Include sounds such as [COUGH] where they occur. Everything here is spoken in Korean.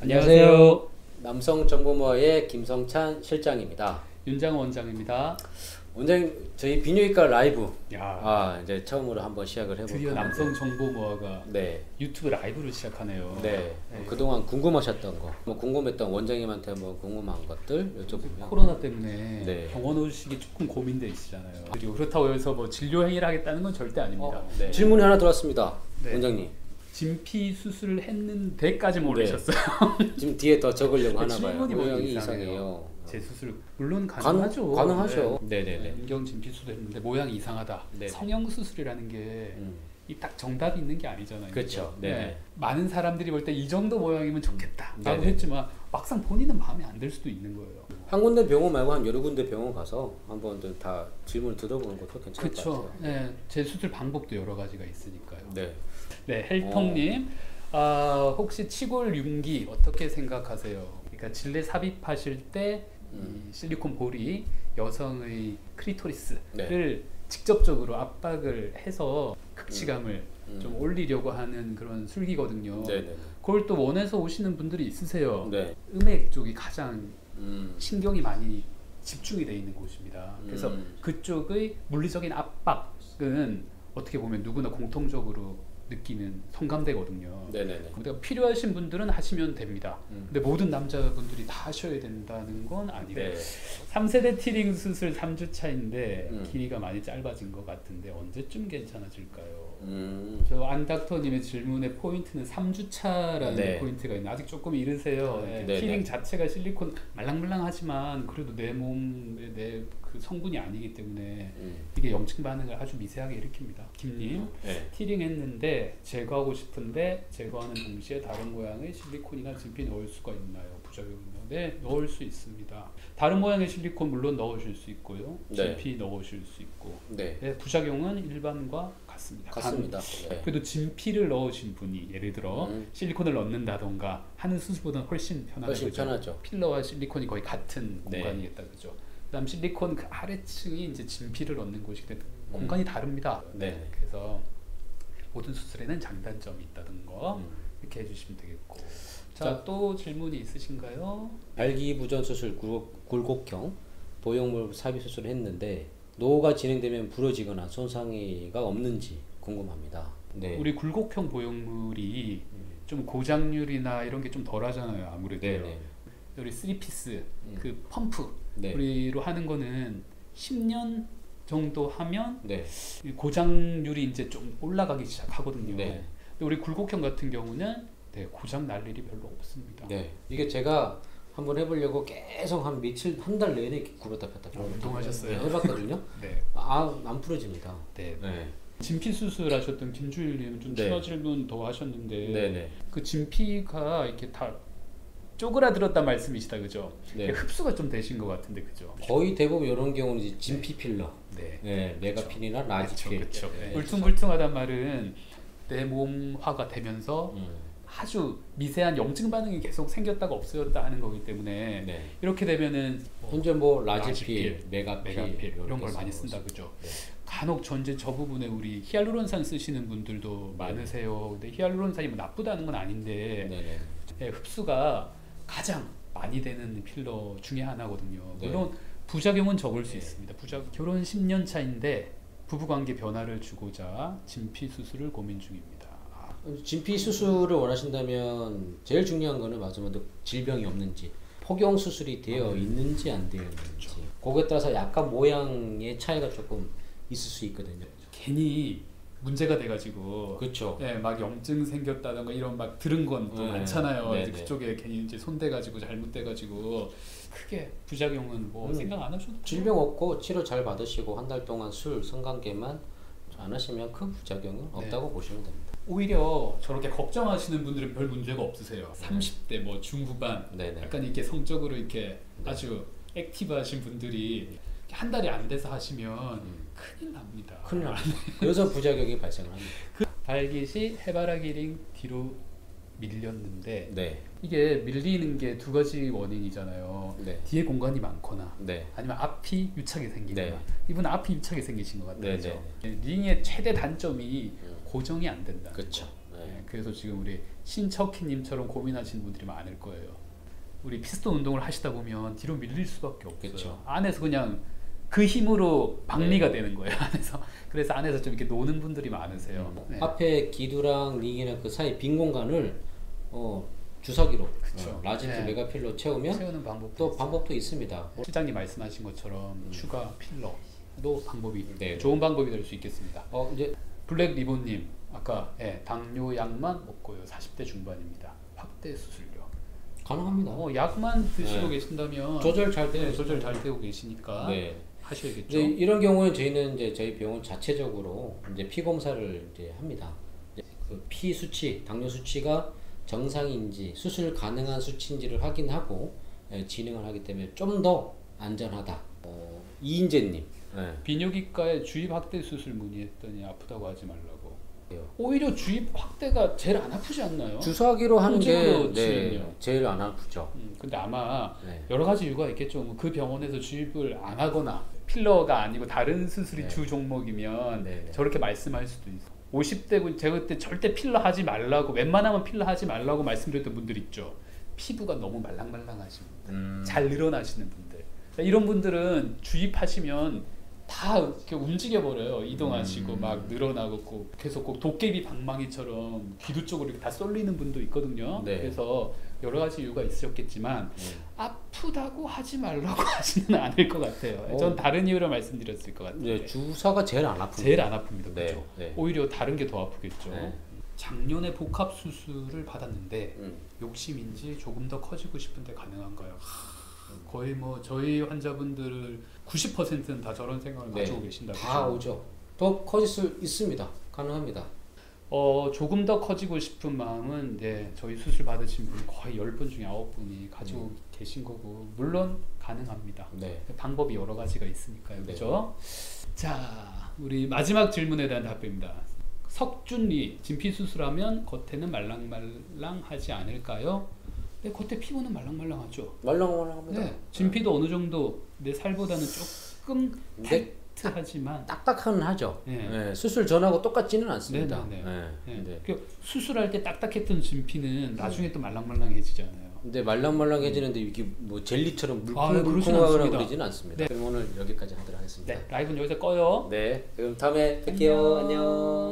안녕하세요. 남성정보모의 김성찬 실장입니다. 윤장 원장입니다. 원장님 저희 비뇨기과 라이브 야 아 이제 처음으로 한번 시작을 해볼까 드디어. 남성 정보 모아가 네. 유튜브 라이브를 시작하네요. 네. 네. 그동안 궁금하셨던 거, 뭐 궁금했던 원장님한테 뭐 궁금한 것들 여쭤보면 코로나 때문에 네. 병원 오시기 조금 고민돼 있으잖아요. 그리고 그렇다고 해서 뭐 진료 행위를 하겠다는 건 절대 아닙니다. 어, 네. 질문이 하나 들어왔습니다. 네. 원장님 진피 수술을 했는데까지 모르셨어요. 지금 뒤에 더 적으려고 하나 봐요. 모양이 이상해요. 재수술 물론 가능- 가능하죠. 가능 하죠. 네. 네네네. 인경 진피 수술도 했는데 모양이 이상하다. 네네. 성형 수술이라는 게 음. 이딱 정답이 있는 게 아니잖아요. 그렇죠. 네. 네네. 많은 사람들이 볼 때 이 정도 모양이면 좋겠다. 라고 네네. 했지만 막상 본인은 마음에 안 들 수도 있는 거예요. 한 군데 병원 말고 한 여러 군데 병원 가서 한번 좀다 질문을 들어보는 것도 괜찮을 것 그렇죠. 같아요. 네, 재수술 방법도 여러 가지가 있으니까요. 네. 네, 헬통님, 아, 혹시 치골 융기 어떻게 생각하세요? 그러니까 질내 삽입하실 때 음. 이 실리콘 볼이 여성의 크리토리스를 네. 직접적으로 압박을 해서 극치감을 음. 좀 올리려고 하는 그런 술기거든요. 네네. 그걸 또 원해서 오시는 분들이 있으세요. 네. 음액 쪽이 가장 음. 신경이 많이 집중이 돼 있는 곳입니다. 그래서 음. 그쪽의 물리적인 압박은 어떻게 보면 누구나 공통적으로 느끼는 성감대거든요. 네네네. 그러니까 필요하신 분들은 하시면 됩니다. 음. 근데 모든 남자분들이 다 하셔야 된다는 건 아니고 네. 3세대 티링 수술 3주 차인데 음. 길이가 많이 짧아진 것 같은데 언제쯤 괜찮아질까요? 음. 저 안 닥터님의 질문의 포인트는 3주 차라는 네. 포인트가 있는데 아직 조금 이르세요. 네, 네, 티링 네. 자체가 실리콘 말랑말랑하지만 그래도 내 몸의 내 그 성분이 아니기 때문에 음. 이게 염증 반응을 아주 미세하게 일으킵니다. 김님 네. 티링 했는데 제거하고 싶은데 제거하는 동시에 다른 모양의 실리콘이나 진피 넣을 수가 있나요? 부작용 있나요? 네, 넣을 수 있습니다. 다른 모양의 실리콘 물론 넣으실 수 있고요. 네. 진피 넣으실 수 있고 네. 네, 부작용은 일반과 같습니다. 같습니다. 네. 그래도 진피를 넣으신 분이 예를 들어 음. 실리콘을 넣는다던가 하는 수술보다는 훨씬 편하죠. 훨씬 편하죠. 필러와 실리콘이 거의 같은 네. 공간이겠다 그죠. 그다음 실리콘 그 아래층이 이제 진피를 넣는 곳이기 때문에 음. 공간이 다릅니다. 네. 그래서 모든 수술에는 장단점이 있다는 거 음. 이렇게 해주시면 되겠고. 자. 자 또 질문이 있으신가요? 발기부전 수술 굴곡, 굴곡형 보형물 삽입 수술을 했는데 노후가 진행되면 부러지거나 손상이가 없는지 궁금합니다. 네. 우리 굴곡형 보형물이 좀 고장률이나 이런 게 좀 덜하잖아요. 아무래도 네네. 우리 3피스 음. 그 펌프 네. 우리로 하는 거는 10년 정도 하면 네. 이 고장률이 이제 좀 올라가기 시작하거든요. 네. 근데 우리 굴곡형 같은 경우는 네, 고장 날 일이 별로 없습니다. 네. 이게 제가 한번 해보려고 계속 한 며칠 한 달 내내 굽었다 폈다 어, 운동하셨어요? 네, 해봤거든요. [LAUGHS] 네. 아안 부러집니다. 네. 네. 진피 수술하셨던 김주일님은 좀 네. 추가 질문 더 하셨는데. 그 진피가 이렇게 다 쪼그라들었단 말씀이시다 그죠? 네. 흡수가 좀 되신 것 같은데 그죠? 거의 대부분 이런 경우는 이제 진피 필러, 네. 네, 메가필이나 라지필. 그렇죠. 네. 울퉁불퉁하단 말은 내 몸 화가 되면서 음. 아주 미세한 염증 반응이 계속 생겼다가 없어졌다 하는 거기 때문에 네. 이렇게 되면은 뭐 현재 뭐 라지필, 메가필, 메가필 이런 걸 많이 쓴다. 그죠? 네. 간혹 전제 저 부분에 우리 히알루론산 쓰시는 분들도 많으세요. 근데 히알루론산이 뭐 나쁘다는 건 아닌데. 네, 흡수가 가장 많이 되는 필러 중에 하나거든요. 네. 물론 부작용은 적을 수 있습니다. 부작 결혼 10년 차인데 부부 관계 변화를 주고자 진피 수술을 고민 중입니다. 아, 진피 수술을 원하신다면 제일 중요한 거는 맞으면 질병이 없는지 포경 수술이 되어 있는지 안 되어 있는지 거기에 따라서 약간 모양의 차이가 조금 있을 수 있거든요. 괜히 문제가 돼가지고 그렇죠. 네, 막 염증 생겼다던가 이런 막 들은 건또 네. 많잖아요. 네, 이제 네. 그쪽에 괜히 이제 손대가지고 잘못돼가지고 크게 부작용은 뭐 음. 생각 안 하셔도 질병 없고 치료 잘 받으시고 한 달 동안 술, 성관계만 안 하시면 큰 부작용은 없다고 보시면 됩니다. 오히려 저렇게 걱정하시는 분들은 별 문제가 없으세요. 30대 뭐 중후반 네네. 약간 이렇게 성적으로 이렇게 아주 액티브하신 분들이 한 달이 안 돼서 하시면 큰일 납니다. 큰일 납니다. [LAUGHS] 그래서 부작용이 발생을 합니다. 발기 시 해바라기 링 뒤로 밀렸는데 네. 이게 밀리는 게 두 가지 원인이잖아요. 네. 뒤에 공간이 많거나 네. 아니면 앞이 유착이 생기거나 네. 이분은 앞이 유착이 생기신 것 같아요. 네, 그죠? 링의 최대 단점이 고정이 안 된다. 그렇죠. 그래서 지금 우리 신척희님처럼 고민하시는 분들이 많을 거예요. 우리 피스톤 운동을 하시다 보면 뒤로 밀릴 수밖에 없어요. 그쵸. 안에서 그냥 그 힘으로 박리가 되는 거예요. [LAUGHS] 안에서 그래서 안에서 좀 이렇게 노는 분들이 많으세요. 네. 앞에 귀두랑 링이랑 그 사이 빈 공간을 어, 주사기로. 어, 라지필 네. 메가필로 채우면 채우는 방법도 또 있어요. 방법도 있습니다. 시장님 말씀하신 것처럼 추가 필러도 방법이 네. 좋은 방법이 될 수 있겠습니다. 어 이제 블랙 리본님 아까 예, 당뇨약만 먹고요. 40대 중반입니다. 확대 수술료. 가능합니다. 어, 약만 드시고 네. 계신다면 조절 잘 되는 네, 조절 잘 되고 계시니까 네. 하셔야겠죠. 이제 이런 경우에 저희는 이제 저희 병원 자체적으로 이제 피 검사를 이제 합니다. 그 피 수치, 당뇨 수치가 정상인지 수술 가능한 수치인지를 확인하고 예, 진행을 하기 때문에 좀 더 안전하다. 어, 이인재님. 네. 비뇨기과에 주입 확대 수술 문의했더니 아프다고 하지 말라고. 그래요. 오히려 주입 확대가 제일 안 아프지 않나요? 주사기로 하는 게 네. 제일 안 아프죠. 음, 근데 아마 네. 여러 가지 이유가 있겠죠. 뭐그 병원에서 주입을 안 하거나 필러가 아니고 다른 수술이 네. 주 종목이면 네, 네. 저렇게 말씀할 수도 있어. 50대고 제가 그때 절대 필러 하지 말라고 웬만하면 필러 하지 말라고 말씀드렸던 분들 있죠. 피부가 너무 말랑말랑하신 분들, 음. 잘 늘어나시는 분들. 이런 분들은 주입하시면 다 이렇게 움직여 버려요. 이동하시고 음. 막 늘어나고 꼭 계속 꼭 도깨비 방망이처럼 기두 쪽으로 이렇게 다 쏠리는 분도 있거든요. 네. 그래서 여러 가지 이유가 있으셨겠지만 네. 아프다고 하지 말라고 [LAUGHS] 하지는 않을 것 같아요. 어. 전 다른 이유로 말씀드렸을 것 같아요. 이제 주사가 제일 안 아프죠. 제일 안 아픕니다. 네, 그렇죠? 네. 오히려 다른 게 더 아프겠죠. 네. 작년에 복합 수술을 받았는데 음. 욕심인지 조금 더 커지고 싶은데 가능한가요? 거의 뭐 저희 환자분들 90%는 다 저런 생각을 네. 가지고 계신다고. 다 오죠. 더 커질 수 있습니다. 가능합니다. 어 조금 더 커지고 싶은 마음은 네 저희 수술 받으신 분 거의 10분 중에 9분이 가지고 음. 계신 거고 물론 가능합니다. 네. 방법이 여러 가지가 있으니까요. 네. 그렇죠? 자, 우리 마지막 질문에 대한 답변입니다. 석준리 진피 수술하면 겉에는 말랑말랑하지 않을까요? 네, 겉에 피부는 말랑말랑하죠. 말랑말랑합니다. 네, 진피도 어느 정도 내 살보다는 조금 근데 타이트하지만 딱딱은 하죠. 네. 네, 수술 전하고 똑같지는 않습니다. 네, 네, 네. 네. 네. 그 수술할 때 딱딱했던 진피는 나중에 또 말랑말랑해지잖아요. 근데 말랑말랑해지는데 이게 뭐 젤리처럼 아, 네, 물컹물컹하거나. 그러지는 않습니다. 그럼 오늘 여기까지 하도록 하겠습니다. 네, 라이브는 여기서 꺼요. 네, 그럼 다음에 뵐게요. 안녕.